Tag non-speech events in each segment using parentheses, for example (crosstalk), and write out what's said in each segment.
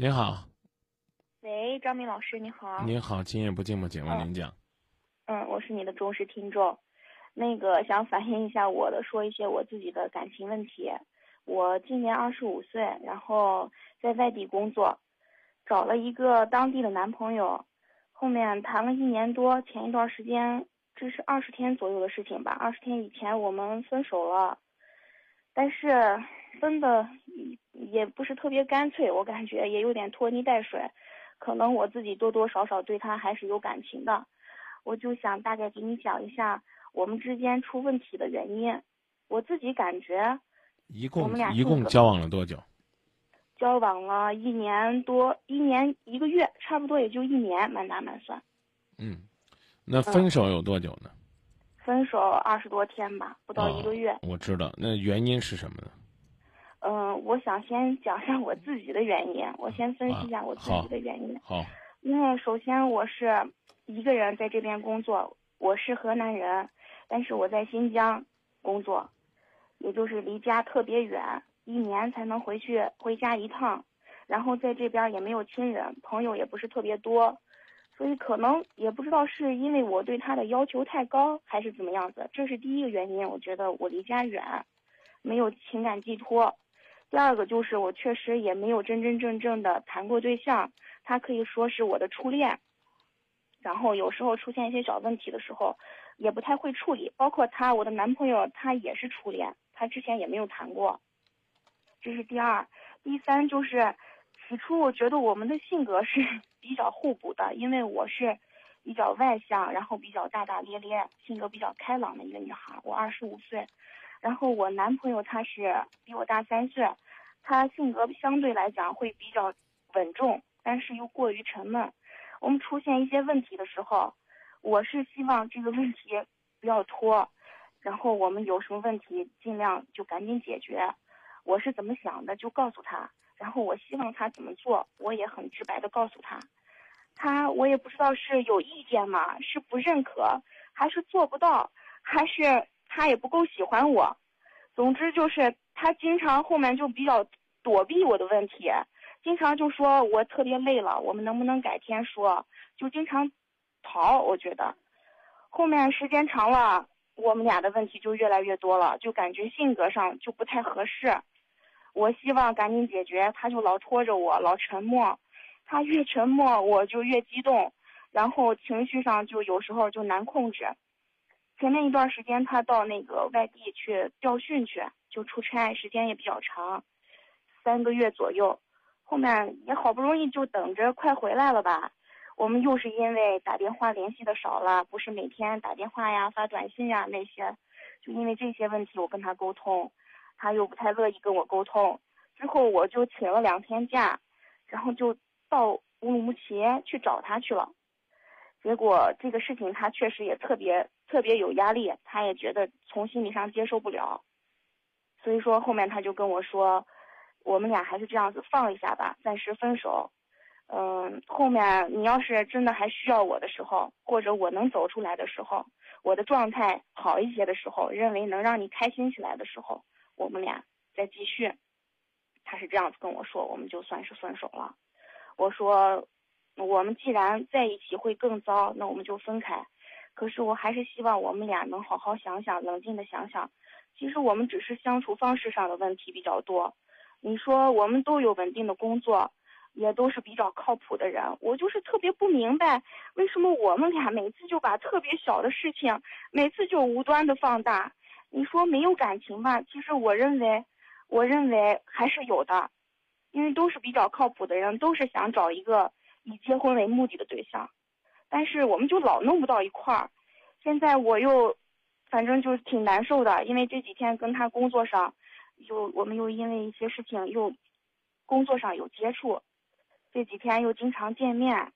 您好，喂，张明老师，你好。您好，今夜不寂寞节目，您讲。嗯，我是你的忠实听众。那个想反映一下我的，说一些我自己的感情问题。我今年二十五岁，然后在外地工作，找了一个当地的男朋友，后面谈了一年多，前一段时间，这是二十天左右的事情吧。二十天以前我们分手了，但是分的也不是特别干脆，我感觉也有点拖泥带水，可能我自己多多少少对他还是有感情的。我就想大概给你讲一下我们之间出问题的原因。我自己感觉。一共一共交往了多久？交往了一年多，一年一个月，差不多也就一年，满打满算。嗯，那分手有多久呢？分手二十多天吧，不到一个月。我知道，那原因是什么呢？嗯，我想先讲一下我自己的原因，我先分析一下我自己的原因。好。因为首先我是一个人在这边工作，我是河南人，但是我在新疆工作。也就是离家特别远，一年才能回去回家一趟，然后在这边也没有亲人，朋友也不是特别多，所以可能也不知道是因为我对他的要求太高，还是怎么样子，这是第一个原因。我觉得我离家远，没有情感寄托。第二个就是我确实也没有真真正正的谈过对象，他可以说是我的初恋。然后有时候出现一些小问题的时候，也不太会处理。包括他，我的男朋友，他也是初恋。他之前也没有谈过，这是第二，第三就是，起初我觉得我们的性格是 (laughs) 比较互补的，因为我是比较外向，然后比较大大咧咧，性格比较开朗的一个女孩。我二十五岁，然后我男朋友他是比我大三岁，他性格相对来讲会比较稳重，但是又过于沉闷。我们出现一些问题的时候，我是希望这个问题不要拖。然后我们有什么问题，尽量就赶紧解决。我是怎么想的，就告诉他。然后我希望他怎么做，我也很直白的告诉他。他我也不知道是有意见嘛，是不认可，还是做不到，还是他也不够喜欢我。总之就是他经常后面就比较躲避我的问题，经常就说我特别累了，我们能不能改天说？就经常逃。我觉得后面时间长了。我们俩的问题就越来越多了，就感觉性格上就不太合适。我希望赶紧解决，他就老拖着我，老沉默。他越沉默，我就越激动，然后情绪上就有时候就难控制。前面一段时间他到那个外地去调训去，就出差，时间也比较长，三个月左右。后面也好不容易就等着快回来了吧。我们又是因为打电话联系的少了，不是每天打电话呀、发短信呀那些，就因为这些问题我跟他沟通，他又不太乐意跟我沟通。之后我就请了两天假，然后就到乌鲁木齐去找他去了。结果这个事情他确实也特别特别有压力，他也觉得从心理上接受不了。所以说后面他就跟我说，我们俩还是这样子放一下吧，暂时分手。嗯，后面你要是真的还需要我的时候，或者我能走出来的时候，我的状态好一些的时候，认为能让你开心起来的时候，我们俩再继续。他是这样子跟我说，我们就算是分手了。我说，我们既然在一起会更糟，那我们就分开。可是我还是希望我们俩能好好想想，冷静的想想。其实我们只是相处方式上的问题比较多。你说我们都有稳定的工作。也都是比较靠谱的人，我就是特别不明白，为什么我们俩每次就把特别小的事情，每次就无端的放大。你说没有感情吧？其实我认为，我认为还是有的，因为都是比较靠谱的人，都是想找一个以结婚为目的的对象，但是我们就老弄不到一块儿。现在我又，反正就是挺难受的，因为这几天跟他工作上，又我们又因为一些事情又，工作上有接触。这几天又经常见面，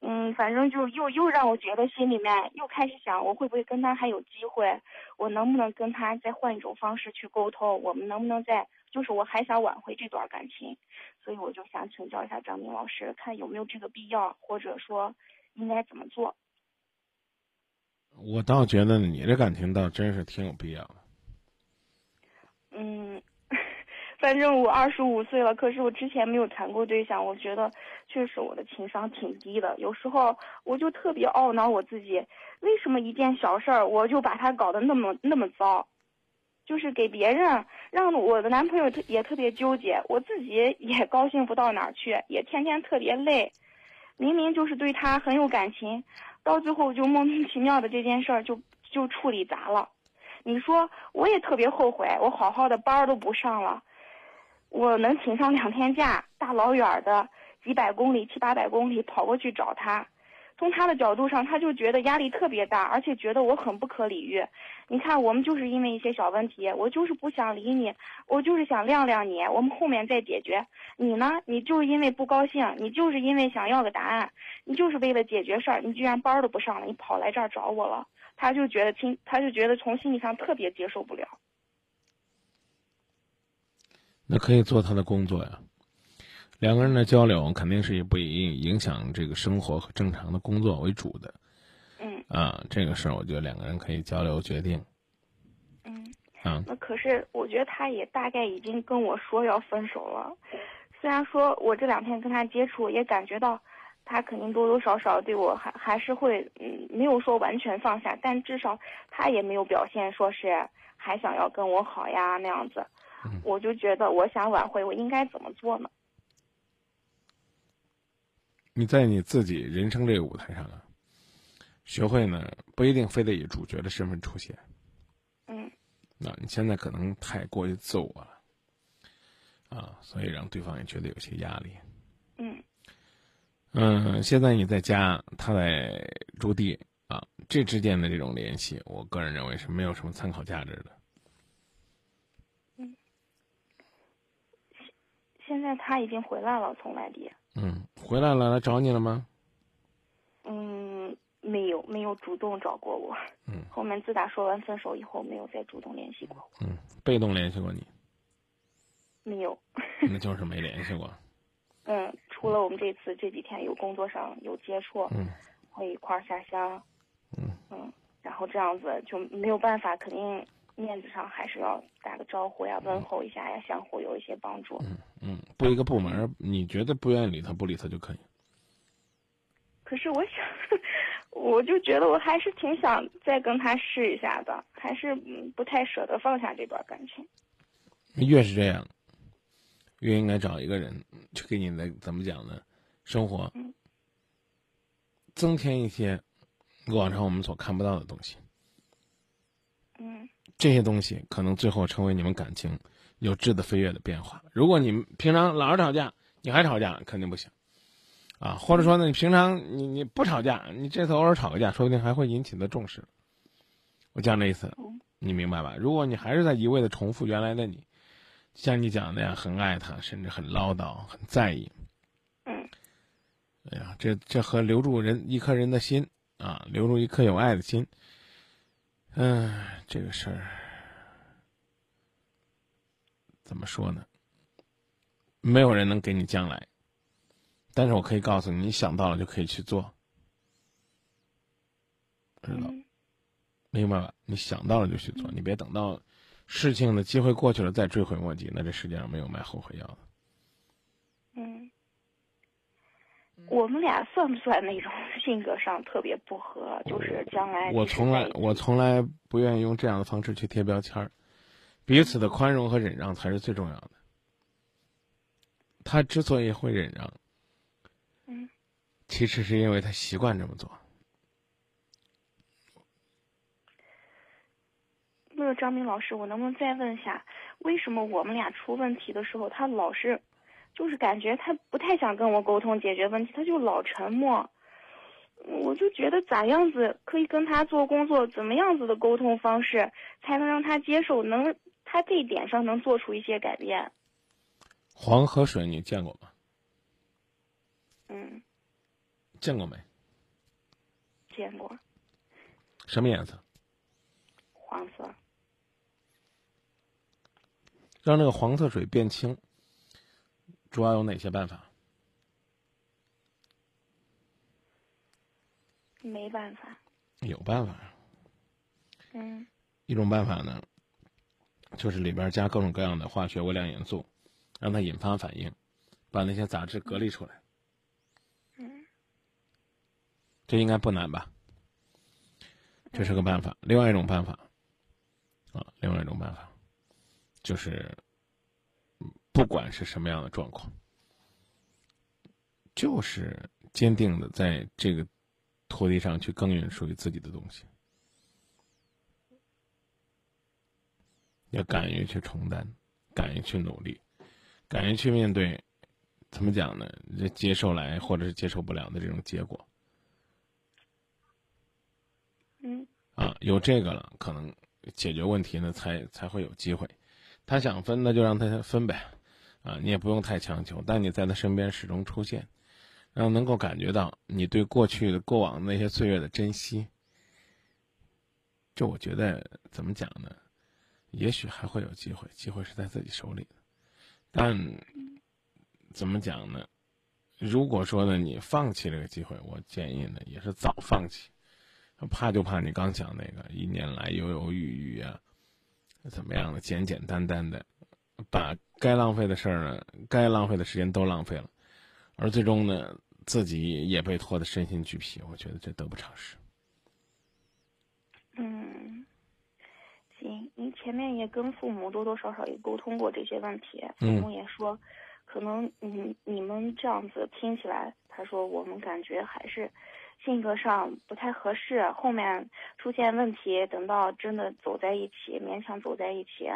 嗯，反正就又又让我觉得心里面又开始想，我会不会跟他还有机会？我能不能跟他再换一种方式去沟通？我们能不能再就是我还想挽回这段感情，所以我就想请教一下张明老师，看有没有这个必要，或者说应该怎么做？我倒觉得你这感情倒真是挺有必要的。嗯，反正我二十五岁了，可是我之前没有谈过对象，我觉得确实我的情商挺低的。有时候我就特别懊恼我自己，为什么一件小事儿我就把它搞得那么那么糟，就是给别人让我的男朋友特也特别纠结，我自己也高兴不到哪儿去，也天天特别累。明明就是对他很有感情，到最后就莫名其妙的这件事儿就就处理砸了。你说我也特别后悔，我好好的班都不上了，我能请上两天假，大老远的几百公里、七八百公里跑过去找他。从他的角度上，他就觉得压力特别大，而且觉得我很不可理喻。你看，我们就是因为一些小问题，我就是不想理你，我就是想晾晾你，我们后面再解决。你呢？你就是因为不高兴，你就是因为想要个答案，你就是为了解决事儿，你居然班儿都不上了，你跑来这儿找我了。他就觉得心，他就觉得从心理上特别接受不了。那可以做他的工作呀。两个人的交流肯定是以不影影响这个生活和正常的工作为主的。嗯。啊，这个事儿我觉得两个人可以交流决定。嗯。啊。那可是我觉得他也大概已经跟我说要分手了，虽然说我这两天跟他接触也感觉到。他肯定多多少少对我还还是会，嗯，没有说完全放下，但至少他也没有表现说是还想要跟我好呀那样子，我就觉得我想挽回，我应该怎么做呢？你在你自己人生这个舞台上啊，学会呢不一定非得以主角的身份出现，嗯，那你现在可能太过于自我了，啊，所以让对方也觉得有些压力，嗯。嗯，现在你在家，他在驻地啊，这之间的这种联系，我个人认为是没有什么参考价值的。嗯，现在他已经回来了，从外地。嗯，回来了，来找你了吗？嗯，没有，没有主动找过我。嗯。(laughs) 后面自打说完分手以后，没有再主动联系过我。嗯，被动联系过你？(laughs) 没有。那就是没联系过。(laughs) 嗯，除了我们这次这几天有工作上有接触，嗯，会一块儿下乡，嗯嗯，然后这样子就没有办法，肯定面子上还是要打个招呼呀，问候一下呀，相互有一些帮助。嗯嗯，不一个部门，你觉得不愿意理他，不理他就可以。可是我想，(laughs) 我就觉得我还是挺想再跟他试一下的，还是不太舍得放下这段感情。越是这样。越应该找一个人去给你的怎么讲呢？生活增添一些往常我们所看不到的东西。嗯，这些东西可能最后成为你们感情有质的飞跃的变化。如果你们平常老是吵架，你还吵架，肯定不行啊。或者说呢，你平常你你不吵架，你这次偶尔吵个架，说不定还会引起的重视。我讲这意思，你明白吧？如果你还是在一味的重复原来的你。像你讲的呀，很爱他，甚至很唠叨，很在意。嗯。哎呀，这这和留住人一颗人的心啊，留住一颗有爱的心。嗯，这个事儿怎么说呢？没有人能给你将来，但是我可以告诉你，你想到了就可以去做，知道？明白吧？你想到了就去做，你别等到。事情的机会过去了，再追悔莫及。那这世界上没有卖后悔药的。嗯，我们俩算不算那种性格上特别不合？就是将来我从来我从来不愿意用这样的方式去贴标签儿。彼此的宽容和忍让才是最重要的。他之所以会忍让，嗯，其实是因为他习惯这么做。那个张明老师，我能不能再问一下，为什么我们俩出问题的时候，他老是，就是感觉他不太想跟我沟通解决问题，他就老沉默。我就觉得咋样子可以跟他做工作，怎么样子的沟通方式才能让他接受，能他这一点上能做出一些改变。黄河水你见过吗？嗯。见过没？见过。什么颜色？黄色。让那个黄色水变清，主要有哪些办法？没办法。有办法。嗯。一种办法呢，就是里边加各种各样的化学微量元素，让它引发反应，把那些杂质隔离出来。嗯，这应该不难吧？这是个办法。另外一种办法，啊，另外一种办法，就是不管是什么样的状况，就是坚定的在这个土地上去耕耘属于自己的东西，要敢于去承担，敢于去努力，敢于去面对，怎么讲呢？这接受来或者是接受不了的这种结果。嗯啊，有这个了，可能解决问题呢，才才会有机会。他想分，那就让他分呗，啊，你也不用太强求，但你在他身边始终出现，让能够感觉到你对过去的、过往那些岁月的珍惜。这我觉得怎么讲呢？也许还会有机会，机会是在自己手里的。但怎么讲呢？如果说呢，你放弃这个机会，我建议呢，也是早放弃。怕就怕你刚讲那个一年来犹犹豫豫啊，怎么样的简简单单的，把该浪费的事儿呢，该浪费的时间都浪费了，而最终呢，自己也被拖得身心俱疲。我觉得这得不偿失。嗯，行，您前面也跟父母多多少少也沟通过这些问题，父嗯母也说，可能你你们这样子听起来，他说我们感觉还是性格上不太合适，后面出现问题，等到真的走在一起，勉强走在一起，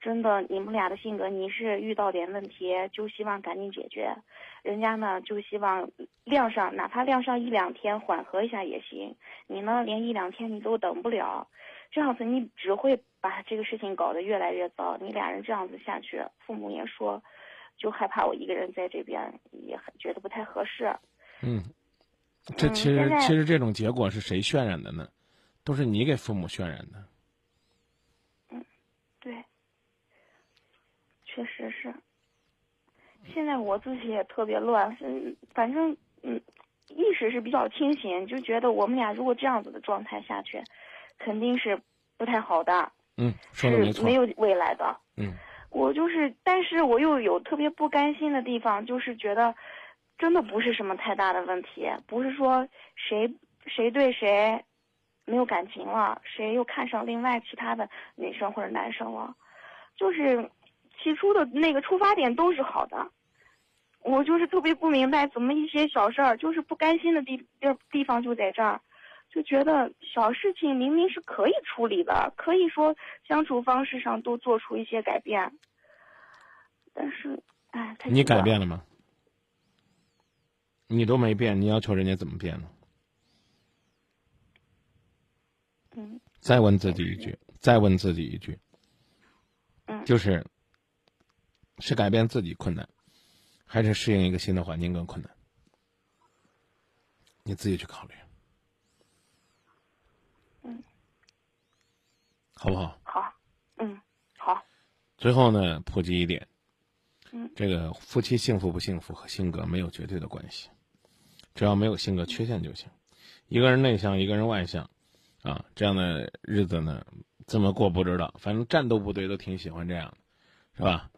真的你们俩的性格，你是遇到点问题就希望赶紧解决，人家呢就希望晾上，哪怕晾上一两天缓和一下也行，你呢连一两天你都等不了，这样子你只会把这个事情搞得越来越糟。你俩人这样子下去，父母也说，就害怕我一个人在这边，也很觉得不太合适。嗯，这嗯其实、其实这种结果是谁渲染的呢？都是你给父母渲染的。嗯对，确实是。现在我自己也特别乱，嗯，反正嗯，意识是比较清醒，就觉得我们俩如果这样子的状态下去，肯定是不太好的，嗯，说的没错是没。有未来的。嗯我就是，但是我又有特别不甘心的地方，就是觉得，真的不是什么太大的问题，不是说谁谁对谁没有感情了，谁又看上另外其他的女生或者男生了，就是起初的那个出发点都是好的，我就是特别不明白，怎么一些小事儿就是不甘心的地地地方就在这儿。就觉得小事情明明是可以处理的，可以说相处方式上多做出一些改变，但是，哎，你改变了吗？你都没变，你要求人家怎么变呢？嗯再问自己一句，再问自己一句，嗯就是是改变自己困难，还是适应一个新的环境更困难？你自己去考虑，嗯，好不好？好，嗯好，最后呢，普及一点，嗯。这个夫妻幸福不幸福和性格没有绝对的关系，只要没有性格缺陷就行。一个人内向，一个人外向，啊，这样的日子呢，怎么过不知道，反正战斗部队都挺喜欢这样的，是吧？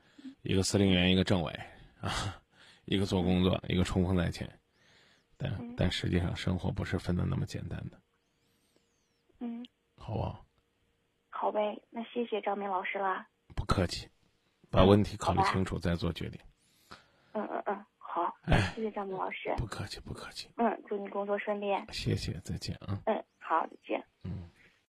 一个司令员，一个政委，啊，一个做工作，一个冲锋在前，但但实际上生活不是分的那么简单的，嗯。好不好？好呗，那谢谢张明老师啦，不客气，把问题考虑清楚再做决定。嗯嗯嗯，好，哎谢谢张明老师，不客气，不客气，嗯，祝你工作顺利，谢谢，再见啊。嗯，好，再见。